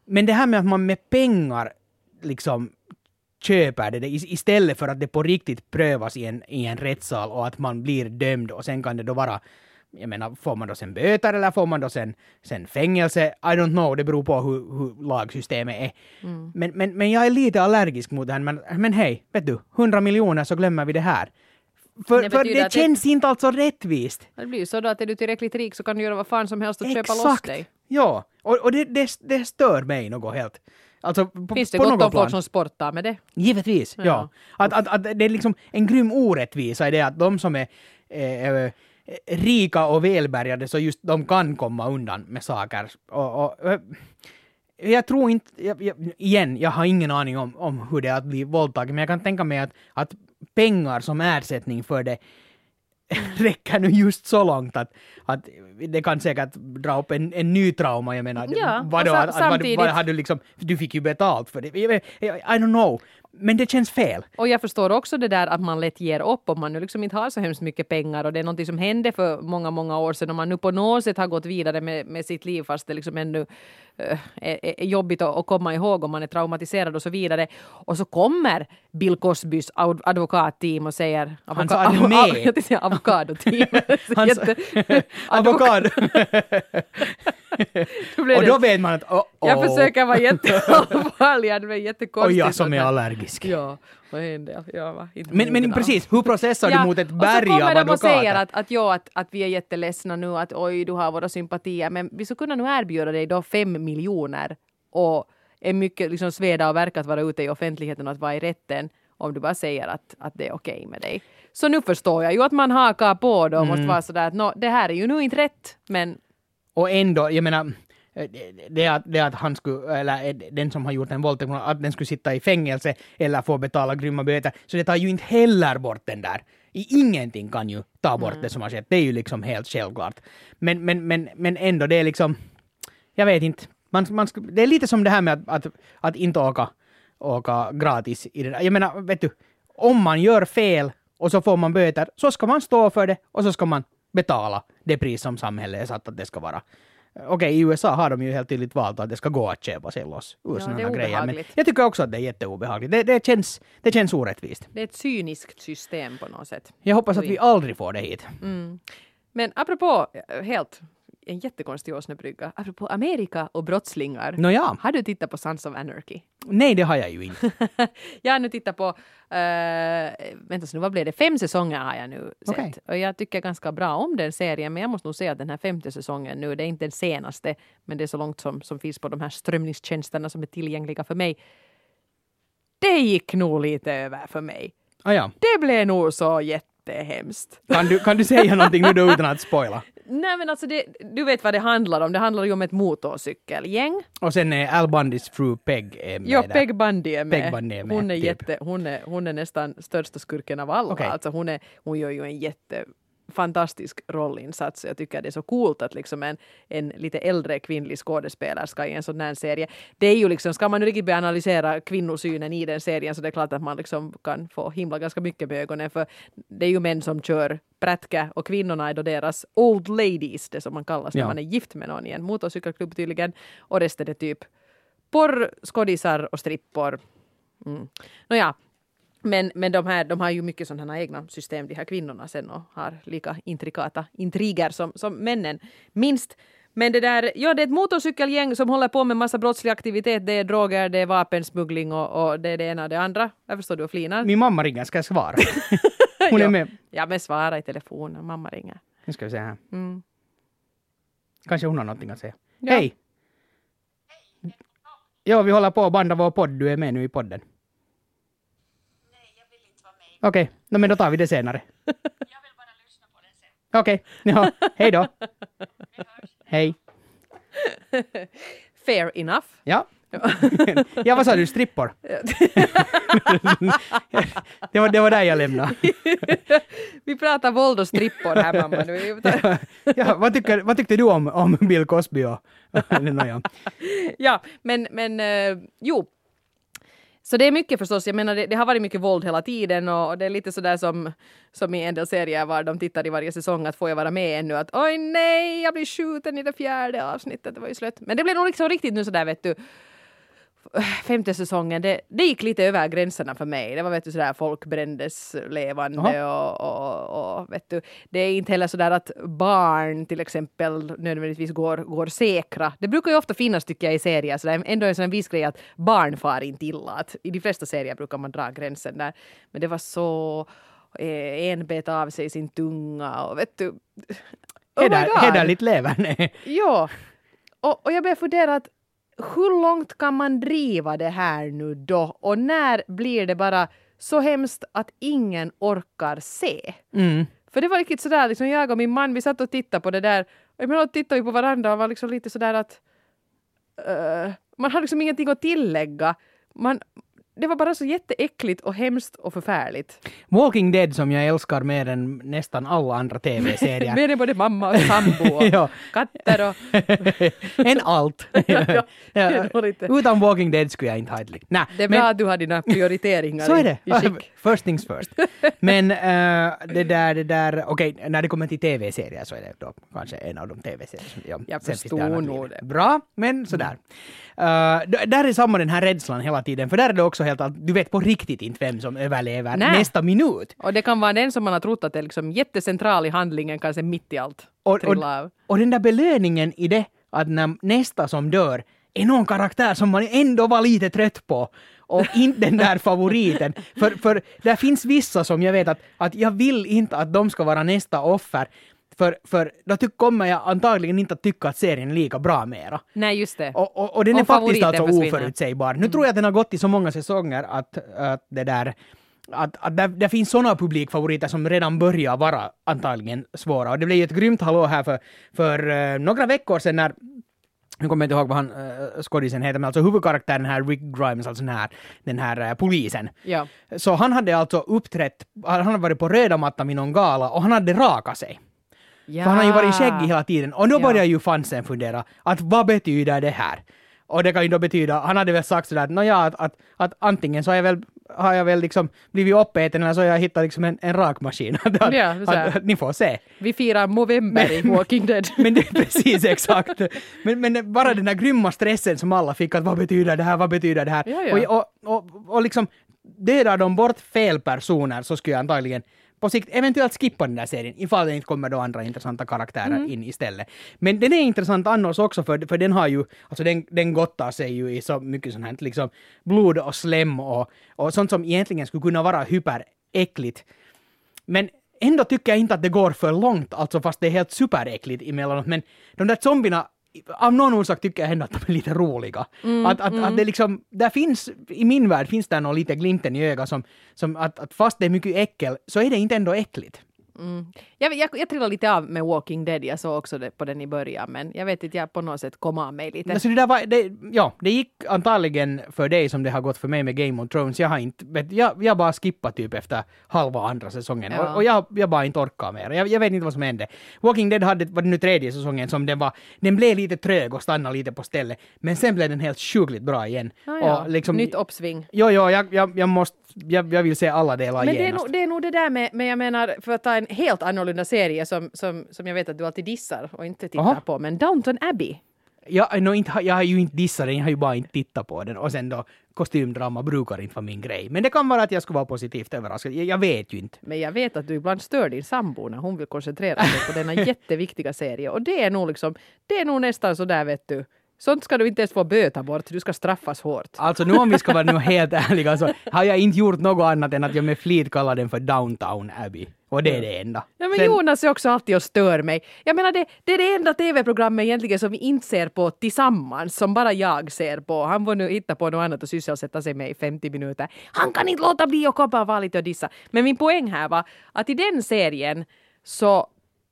Men det här med att man med pengar liksom köper det istället för att det på riktigt prövas i en, i en rättssal och att man blir dömd och sen kan det då vara jag menar, får man då sen böter eller får man då sen, sen fängelse? I don't know, det beror på hur, hur lagsystemet är. Men, men, men jag är lite allergisk mot det här. Men, men hej, vet du, 100 miljoner så glömmer vi det här. För, Det för det att det- känns inte alltså rättvist. Det blir ju så då att är du tillräckligt rik så kan du göra vad fan som helst och köpa loss dig. Ja, och, och det, det, det stör mig något helt. Alltså, på, Finns det på gott om folk som sportar med det? Givetvis, ja. Ja. Att, att, att det är liksom en grym orättvisa i det att de som är eh, eh, rika och välbärgade så just de kan komma undan med saker. Och, och, eh, jag tror inte, jag, jag, igen, jag har ingen aning om, om hur det är att bli våldtagen, men jag kan tänka mig att, att pengar som ersättning för det <laughs> räcker nu just så långt att, att det kan säkert dra upp en, en ny trauma. Jag menar, Ja, vadå, att, att, vad, vad hade du liksom, du fick ju betalt för det. I don't know. Men det känns fel. Och jag förstår också det där att man lätt ger upp om man nu liksom inte har så hemskt mycket pengar och det är någonting som hände för många, många år sedan och man nu på något sätt har gått vidare med, med sitt liv fast det liksom ännu eh, är, är jobbigt att, att komma ihåg om man är traumatiserad och så vidare. Och så kommer Bill Cosbys ad- advokatteam och säger... Hans säga avokadoteam. Hans avokado. <laughs> Då och det- då vet man att oh, oh. Jag försöker vara jätteallvarlig, det Och jättekonstigt. jag som är allergisk. Ja, och en del. Jag var inte Men, men precis, hur processar du mot ett berg och så av kommer de och advokater? säger att, att, ja, att, att vi är jätteledsna nu, att oj, du har våra sympatier, men vi skulle kunna nu erbjuda dig då fem miljoner och är mycket liksom sveda och verka att vara ute i offentligheten och att vara i rätten om du bara säger att, att det är okej med dig. Så nu förstår jag ju att man hakar på då och Mm. måste vara sådär att nå, det här är ju nu inte rätt, men Och ändå, jag menar, eh, det att, det att han skulle, eller eh, den som har gjort en våldtäkt, att den skulle sitta i fängelse eller få betala grymma böter. Så det tar ju inte heller bort den där. Ingenting kan ju ta bort det som har skett. Det är ju liksom helt självklart. Men, men, men, men ändå, det är liksom, jag vet inte. Man, man, det är lite som det här med att, att, att inte åka, åka gratis i det där. Jag menar, vet du, om man gör fel och så får man böter, så ska man stå för det och så ska man betala det pris som samhället är satt att det ska vara. Okej, i USA har de ju helt tydligt valt att det ska gå att köpa sig loss ur Ja, här grejer. Men jag tycker också att det är jätteobehagligt. Det, det, känns, det känns orättvist. det är ett cyniskt system på något sätt. Jag hoppas att vi aldrig får det hit. Mm. Men apropå, eh, helt, en jättekonstig åsnebrygga, apropå Amerika och brottslingar. Nåja, Har du tittat på Sons of Anarchy? nej det har jag ju inte. <laughs> jag har nu tittat på, uh, vänta så nu vad blev det, fem säsonger har jag nu sett. Okej. Och jag tycker ganska bra om den serien men jag måste nog säga att den här femte säsongen nu, det är inte den senaste men det är så långt som, som finns på de här strömningstjänsterna som är tillgängliga för mig. Det gick nog lite över för mig. Ah, ja. Det blev nog så jättehemskt. kan, du, kan du säga någonting nu då utan att spoila? <laughs> Nej men alltså det, du vet vad det handlar om. Det handlar ju om ett motorcykelgäng. Och sen är Al Bundys fru Peg är med Jo, där. Peg Bundy är med. Peg Bundy är med, hon, är typ. jätte, hon, är, hon är nästan största skurken av alla. Okej. Alltså hon, är, hon gör ju en jätte fantastisk rollinsats. Jag tycker det är så coolt att liksom en, en lite äldre kvinnlig skådespelare ska i en sån här serie. Det är ju liksom, ska man riktigt börja analysera kvinnosynen i den serien så det är klart att man liksom kan få himla ganska mycket med ögonen för det är ju män som kör prätkä och kvinnorna är då deras old ladies, det som man kallas när Ja. man är gift med någon i en motorcykelklubb tydligen och resten är typ porr, skådisar och strippor. Mm. Nåja, men, men de, här, de har ju mycket sådana egna system, de här kvinnorna sen och har lika intrikata intriger som, som männen, minst. Men det där, ja det är ett motorcykelgäng som håller på med massa brottslig aktivitet. Det är droger, det är vapensmuggling och, och det är det ena och det andra. Jag förstår du och flinar. Min mamma ringer, ska jag svara? <laughs> Hon är Ja. med. Ja men svara i telefonen, mamma ringer. Nu ska vi se här. Mm. Kanske hon har någonting att säga. Ja. Hej! Ja, vi håller på att banda vår podd. Du är med nu i podden. Okej, okay. men då tar vi det senare. <laughs> Okej, ja, hej då. Hej. Fair enough. Ja. <laughs> ja, vad sa du? Strippor? <laughs> det, var, det var där jag lämnade. Vi pratar våld och strippor här mamma. Nu. ja, vad, tycker, vad tyckte du om, om Bill Cosby och... Ja, men, men eh, jo. Så det är mycket förstås, jag menar det, det har varit mycket våld hela tiden och det är lite sådär som, som i en del serier var de tittar i varje säsong att får jag vara med ännu att oj nej, jag blir skjuten i det fjärde avsnittet, det var ju slött. Men det blev nog liksom riktigt nu sådär vet du, <sighs> femte säsongen, det, det gick lite över gränserna för mig. Det var vet du sådär folk brändes levande och, och, och vet du, det är inte heller sådär att barn till exempel nödvändigtvis går, går säkra. Det brukar ju ofta finnas tycker jag i serier, så det är ändå en sån viss grej att barn far inte illa. Att I de flesta serier brukar man dra gränsen där. Men det var så, eh, en bet av sig sin tunga och vet du. <laughs> Oh Heder, hederligt leverne. Ja, och, och jag börjar fundera att hur långt kan man driva det här nu då? Och när blir det bara så hemskt att ingen orkar se? Mm. För det var riktigt sådär, liksom jag och min man, vi satt och tittade på det där. Och emellanåt tittade vi på varandra och var liksom lite sådär att eh, man har liksom ingenting att tillägga. Man, det var bara så jätteäckligt och hemskt och förfärligt. Walking Dead som jag älskar mer än nästan alla andra <laughs> tv-serier. Mer än både mamma och sambo och <laughs> Ja. katter och... <laughs> än allt. ja, Ja, Utan Walking Dead skulle jag inte ha ett. Nej, Det är men- bra att du har dina prioriteringar Så är det. i. First things first. Men eh, det där, det där, okej, när det kommer till tv-serier så är det då kanske en av de tv-serier som jag... Jag förstår nog det. Bra, men sådär. Uh, där är samma den här rädslan hela tiden, för där är det också helt att du vet på riktigt inte vem som överlever Nej. nästa minut. Och det kan vara den som man har trott att är liksom jättecentral i handlingen, kanske mitt i allt Och, och, och den där belöningen i det, att när nästa som dör är någon karaktär som man ändå var lite trött på och <laughs> inte den där favoriten. För, för där finns vissa som jag vet att, att jag vill inte att de ska vara nästa offer. För, för då ty- kommer jag antagligen inte att tycka att serien är lika bra mera. Nej, just det. Och, och, och den är Om faktiskt favoriten alltså försvinner. oförutsägbar. Nu tror jag att den har gått i så många säsonger att, att det där att, att där, där finns sådana publikfavoriter som redan börjar vara antagligen svåra. Och det blev ju ett grymt hallå här för, för eh, några veckor sedan när nu kommer jag inte ihåg vad han uh, skådisen heter, men alltså huvudkaraktären här, Rick Grimes, alltså den här, den här eh, polisen. Ja. Så han hade alltså uppträtt, han hade varit på röda mattan vid någon gala och han hade rakat sig. Ja. För han har ju varit skäggig hela tiden. Och då Ja. börjar ju fansen fundera att vad betyder det här? Och det kan ju då betyda, han hade väl sagt sådär att nåja, att, att, att antingen så har jag väl, har jag väl liksom blivit uppäten eller så har jag hittat liksom en, en rakmaskin. <laughs> Att, Ja, att, att, ni får se. Vi firar Movember i Walking Dead. <laughs> Men det är precis exakt. Men, men bara den här grymma stressen som alla fick, att vad betyder det här, vad betyder det här? Ja, ja. Och, och, och, och liksom dödar de bort fel personer så skulle jag antagligen på sikt eventuellt skippa den där serien ifall det inte kommer då andra intressanta karaktärer Mm. in istället. Men den är intressant annars också för, för den har ju, alltså den, den gottar sig ju i så mycket sånt här liksom blod och slem och, och sånt som egentligen skulle kunna vara hyperäckligt. Men ändå tycker jag inte att det går för långt, alltså fast det är helt superäckligt emellanåt. Men de där zombierna, av någon orsak tycker jag ändå att de <laughs> är lite roliga. att, att, att det liksom, där finns, i min värld finns det nog lite glimten i ögat som, som att, att fast det är mycket äckel så är det inte ändå äckligt. Mm. Jag, jag, jag trillade lite av med Walking Dead, jag såg också det på den i början, men jag vet inte, jag på något sätt kom av mig lite. Alltså det där var, det, ja, det gick antagligen för dig som det har gått för mig med Game of Thrones. Jag har inte, jag, jag bara skippade typ efter halva andra säsongen Ja. och, och jag, jag bara inte orkar mer. Jag, jag vet inte vad som hände. Walking Dead hade, var det nu tredje säsongen som den var, den blev lite trög och stannade lite på stället. Men sen blev den helt sjukligt bra igen. Ah, ja. Och liksom, Nytt uppsving. Jo, jo, jag, jag, jag måste, jag, jag vill se alla delar Men det är, genast. nog, det är nog det där med, men jag menar, för att ta en helt annorlunda serie som, som, som jag vet att du alltid dissar och inte tittar Aha. på, men Downton Abbey. Jag, no, inte, jag har ju inte dissat den, jag har ju bara inte tittat på den. Och sen då, kostymdrama brukar inte vara min grej. Men det kan vara att jag skulle vara positivt överraskad. Jag, jag vet ju inte. Men jag vet att du ibland stör din sambo när hon vill koncentrera sig på denna <laughs> jätteviktiga serie. Och det är nog liksom, det är nog nästan så där vet du. Sånt ska du inte ens få böta bort, du ska straffas hårt. Alltså nu om vi ska vara nu helt ärliga så har jag inte gjort något annat än att jag med flit kallar den för Downtown Abbey. Och det är det enda. Ja, men Sen- Jonas är också alltid och stör mig. Jag menar det, det är det enda tv-programmet egentligen som vi inte ser på tillsammans, som bara jag ser på. Han får nu hitta på något annat och sysselsätta sig med i 50 minuter. Han kan inte låta bli att komma och vara lite och dissa. Men min poäng här var att i den serien så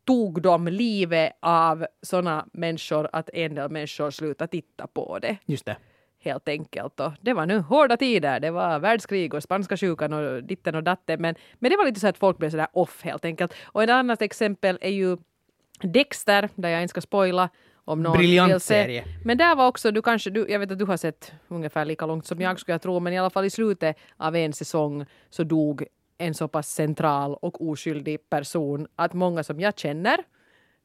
tog de livet av såna människor att en del människor slutade titta på det Just det. helt enkelt. Och det var nu hårda tider. Det var världskrig och spanska sjukan och ditten och datten. Men, men det var lite så att folk blev sådär off helt enkelt. Och ett annat exempel är ju Dexter, där jag inte ska spoila om någon Briljant vill se. serie. Men där var också, du kanske, du, jag vet att du har sett ungefär lika långt som jag skulle jag tro, men i alla fall i slutet av en säsong så dog en så pass central och oskyldig person att många som jag känner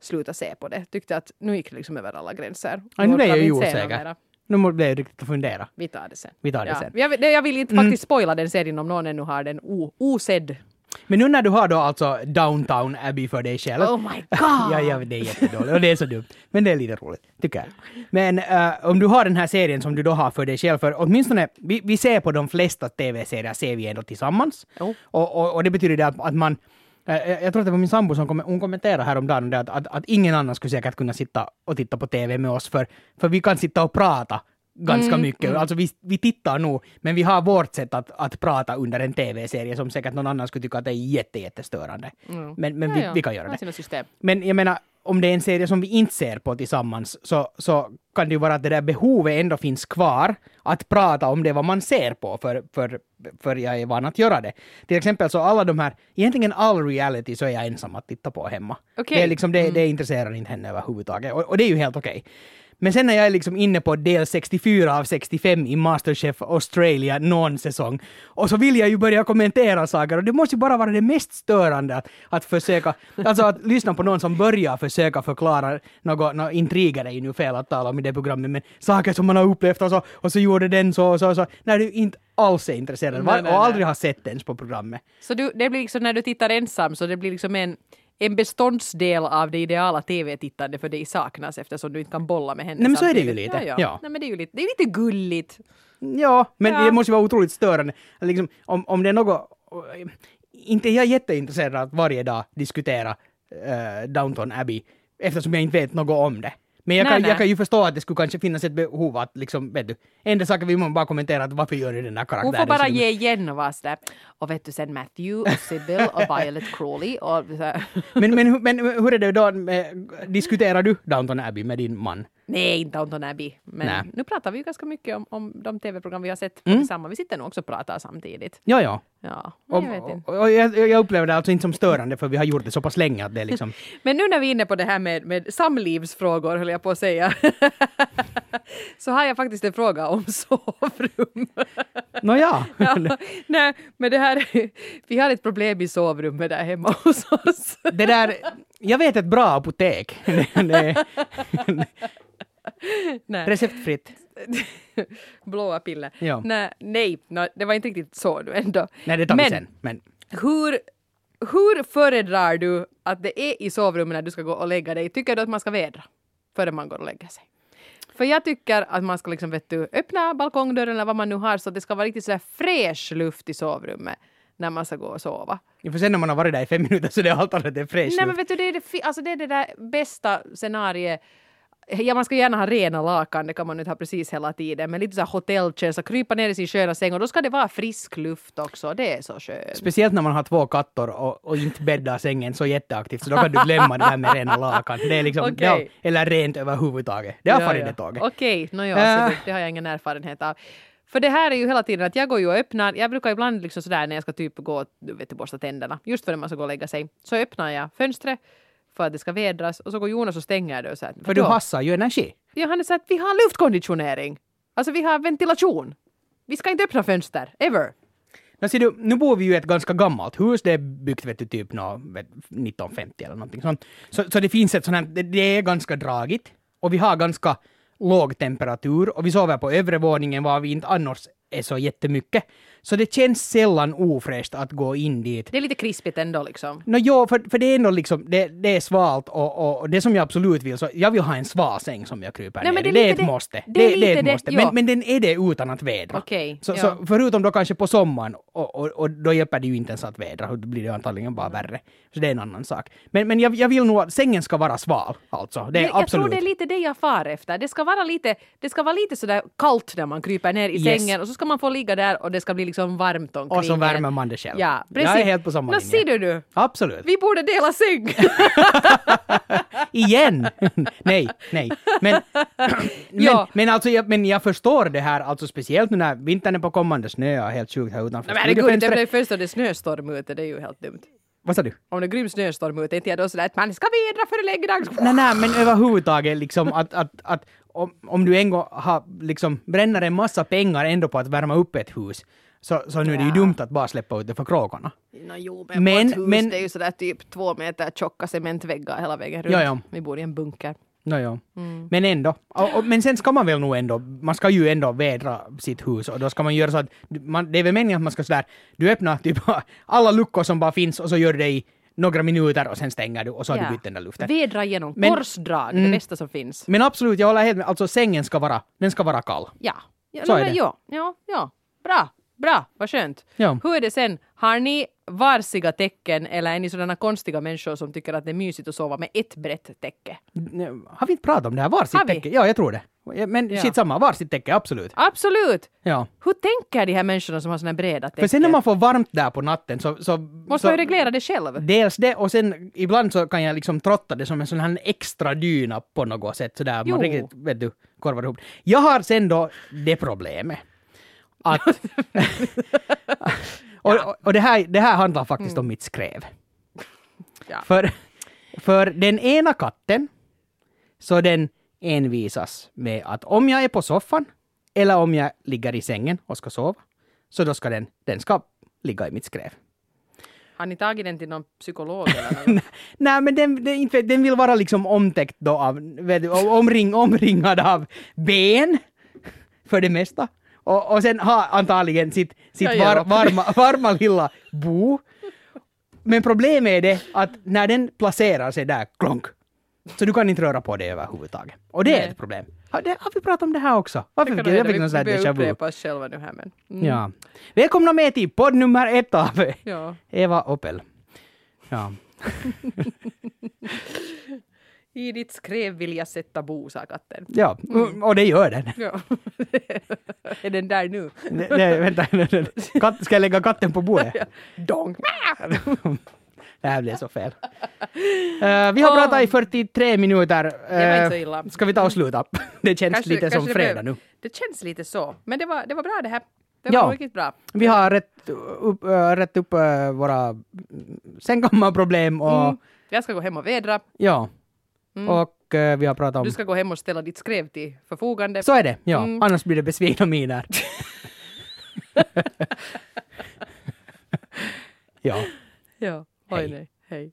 slutade se på det. Tyckte att nu gick det liksom över alla gränser. Ja, nu blev jag ju osäker. Nu blev jag riktigt att fundera. Vi tar det sen. Vi tar det ja. sen. Jag, vill- jag vill inte faktiskt spoila den serien om någon ännu har den o, osedd. Men nu när du har då alltså Downtown Abbey för dig själv. Oh my god! <laughs> Ja, ja, det är jättedåligt och det är så dumt. Men det är lite roligt, tycker jag. Men eh, om du har den här serien som du då har för dig själv, för åtminstone, vi, vi ser på de flesta tv-serier ser vi ändå tillsammans. Jo. Och, och, och det betyder det att, att man eh, jag tror att det var min sambo som kom, hon kommenterade häromdagen att, att, att ingen annan skulle säkert kunna sitta och titta på TV med oss, för, för vi kan sitta och prata ganska mycket. Alltså vi, vi tittar nog, men vi har vårt sätt att, att prata under en TV-serie som säkert någon annan skulle tycka att det är jätte, jättestörande. Men, men Ja, vi, ja. vi kan göra det. Men jag menar, om det är en serie som vi inte ser på tillsammans så, så kan det ju vara att det där behovet ändå finns kvar att prata om det vad man ser på, för, för, för jag är van att göra det. Till exempel så alla de här, egentligen all reality så är jag ensam att titta på hemma. Okej. Det, är liksom, det, det intresserar inte henne överhuvudtaget och, och det är ju helt okej. Men sen när jag är liksom inne på del 64 av 65 i Masterchef Australia någon säsong och så vill jag ju börja kommentera saker och det måste ju bara vara det mest störande att, att försöka, alltså att lyssna på någon som börjar försöka förklara något, no, intriger är ju nu fel att tala om i det programmet, men saker som man har upplevt och så, och så gjorde den så och så, och så, när du inte alls är intresserad Nej, va- nej, och aldrig nej. har sett ens på programmet. Så du, det blir liksom när du tittar ensam så det blir liksom en, en beståndsdel av det ideala tv-tittandet för dig saknas eftersom du inte kan bolla med henne Nej, men så är det ju lite, Ja, ja. ja. Nej, men det är ju lite, det är lite gulligt. Ja, men Ja. det måste ju vara otroligt störande. Liksom, om, om det är något... Inte är jag jätteintresserad av att varje dag diskutera uh, Downton Abbey, eftersom jag inte vet något om det. Men jag Nej, kan, nej. jag kan ju förstå att det skulle kanske finnas ett behov att liksom, vet du, enda saken vi måste bara kommentera att varför gör du den här karaktären? Hon får bara ge igen och vara sådär. Och vet du sen Matthew och Sybil och Violet Crawley och så. Men, men, men hur är det då, med, diskuterar du Downton Abbey med din man? Nej, inte Downton Abbey. Men Nej. Mm. nu pratar vi ju ganska mycket om, om de tv-program vi har sett tillsammans. Vi sitter nog också och pratar samtidigt. Ja, ja. Ja, Och, jag inte. och, och jag, jag upplever det alltså inte som störande för vi har gjort det så pass länge att det är liksom... <laughs> Men nu när vi är inne på det här med, med samlivsfrågor, höll jag på att säga, <laughs> så har jag faktiskt en fråga om <laughs> sovrum. Nåja. ja, nej, men det här, vi har ett problem i sovrummet där hemma hos oss. Det där, jag vet ett bra apotek. <laughs> Receptfritt. Blåa piller. Ja. Nej, nej nå, det var inte riktigt så nu ändå. Nej, det tar vi Men- sen. Men Hur, hur föredrar du att det är i sovrummet när du ska gå och lägga dig? Tycker du att man ska vädra före man går och lägger sig? För jag tycker att man ska liksom, vet du, öppna balkongdörren eller vad man nu har så att det ska vara riktigt sådär fräsch luft i sovrummet när man ska gå och sova. för sen när man har varit där i fem minuter så det är allt annat än fräscht. Nej men vet du, det är det, alltså det, är det där bästa scenariet. Ja, man ska gärna ha rena lakan, det kan man inte ha precis hela tiden, men lite så här hotellkänsla, krypa ner i sin sköna säng och då ska det vara frisk luft också, det är så skönt. Speciellt när man har två katter och, och inte bäddar sängen så jätteaktivt så då kan du glömma det där med rena lakan. Det är liksom, det har, Okej. eller rent överhuvudtaget. Det har Ja, farit ja. det tåget. Okej, no, ja, Äh. det, det har jag ingen erfarenhet av. För det här är ju hela tiden att jag går ju och öppnar, jag brukar ibland liksom sådär när jag ska typ gå och du vet, borsta tänderna, just före man ska gå och lägga sig, så öppnar jag fönstret för att det ska vädras och så går Jonas och stänger det och så här, För du hassar ju energi. Ja, han är så att vi har luftkonditionering. Alltså vi har ventilation. Vi ska inte öppna fönster, ever. Nu, ser du, nu bor vi ju i ett ganska gammalt hus, det är byggt vet du, typ nå, vet, 1950 eller någonting sånt. Så, så det finns ett sånt här, det, det är ganska dragigt och vi har ganska låg temperatur och vi sover på övre våningen var vi inte annars är så jättemycket. Så det känns sällan ofräscht att gå in dit. Det är lite krispigt ändå liksom. Nå jo, för, för det är ändå liksom, det, det är svalt och, och, och det som jag absolut vill, så jag vill ha en sval säng som jag kryper Nej, ner det Det är ett det- måste. det Det, det är ett måste. Men, men den är det utan att vädra. Okej, så, ja. så förutom då kanske på sommaren, och, och, och då hjälper det ju inte ens att vädra, då blir det antagligen bara värre. Så det är en annan sak. Men, men jag, jag vill nog att sängen ska vara sval, alltså. Det är jag, jag absolut. tror det är lite det jag far efter. Det ska vara lite, det ska vara lite sådär kallt när man kryper ner i Yes. sängen och så ska man få ligga där och det ska bli liksom varmt omkring och så värmer man det själv. Ja, precis. Jag är helt på samma Nå, linje. ser du nu? Absolut. Vi borde dela säng. <laughs> Igen! <laughs> nej, nej. Men, <clears throat> men, Ja. men, alltså, jag, men jag förstår det här, alltså speciellt nu när vintern är på kommande snö och helt sjukt här utanför men herregud, det blev först då det är snöstorm ute, det är ju helt dumt. Vad sa du? Om det är grym snöstorm ute, inte jag då sådär att man ska vädra före läggdags. Nej, nej, men överhuvudtaget liksom att, att, att om, om du en gång har, liksom, bränner en massa pengar ändå på att värma upp ett hus, så, så nu är det ju Ja. dumt att bara släppa ut det för kråkorna. No, jo, men, Men- hus men- det är ju sådär typ två meter tjocka cementväggar hela vägen runt. Ja, ja. Vi bor i en bunker. No, ja. Mm. Men ändå. Och, och, men sen ska man väl nog ändå, man ska ju ändå vädra sitt hus och då ska man göra så att, man, det är väl meningen att man ska sådär, du öppnar typ <laughs> alla luckor som bara finns och så gör du det i några minuter och sen stänger du och så har Ja. du bytt den där luften. Vädra genom Men- korsdrag, Mm. det bästa som finns. Men absolut, jag håller helt med, alltså sängen ska vara, den ska vara kall. Ja. ja Så no, är men det. Ja, ja, ja. Bra, bra, vad skönt. Ja. Hur är det sen? Har ni varsiga täcken eller är ni sådana konstiga människor som tycker att det är mysigt att sova med ett brett täcke? Har vi inte pratat om det här? Varsitt täcke? Ja, jag tror det. Men Ja. shit samma, varsitt täcke, absolut. Absolut! Ja. Hur tänker de här människorna som har såna här breda täcken? För sen när man får varmt där på natten så... så Måste så, man ju reglera det själv. Dels det och sen ibland så kan jag liksom trotta det som en sån här extra dyna på något sätt sådär. Jo. Man riktigt, vet du, korvar ihop. Jag har sen då det problemet att... <laughs> och, och, och det här, det här handlar faktiskt om mitt skrev. Ja. För, för den ena katten, så den envisas med att om jag är på soffan eller om jag ligger i sängen och ska sova, så då ska den, den ska ligga i mitt skrev. Har ni tagit den till någon psykolog eller? <laughs> Nej, men den, den, den vill vara liksom omtäckt då av, vet omring, omringad av ben, för det mesta. Och, och sen ha antagligen sitt, sitt var, varma, <laughs> varma lilla bo. Men problemet är det att när den placerar sig där, klonk, så du kan inte röra på det överhuvudtaget. Och det Nej. är ett problem. Har, det, har vi pratat om det här också? Varför fick kan jag, jag fick någon sån här vi déjà oss själva nu här men... Mm. Ja. Välkomna med till podd nummer ett av ja. Eva Opel. Ja. <laughs> <laughs> I ditt skrev vill jag sätta bo, sa katten. Ja, och- och det gör den. Ja. <laughs> är den där nu? Nej, nej, vänta. Katt, ska jag lägga katten på bordet? Dong! Det här blev så fel. Eh, vi har Åh. pratat i 43 minuter. Illa. ska vi ta och sluta? Det känns Kanske- lite som kanske fredag det, nu. Det känns lite så. Men det var, det var bra det här. Det Ja. var riktigt bra. Vi har rätt upp, äh, rätt upp äh, våra mm, sängkammarproblem och Mm. Jag ska gå hem och vädra. ja. Mm. Och äh, vi har pratat om... Du ska gå hem och ställa ditt skrev till förfogande. Så är det, ja. Mm. Annars blir det besvikna miner. <laughs> <laughs> ja. Ja. Oj Hej. nej. Hej.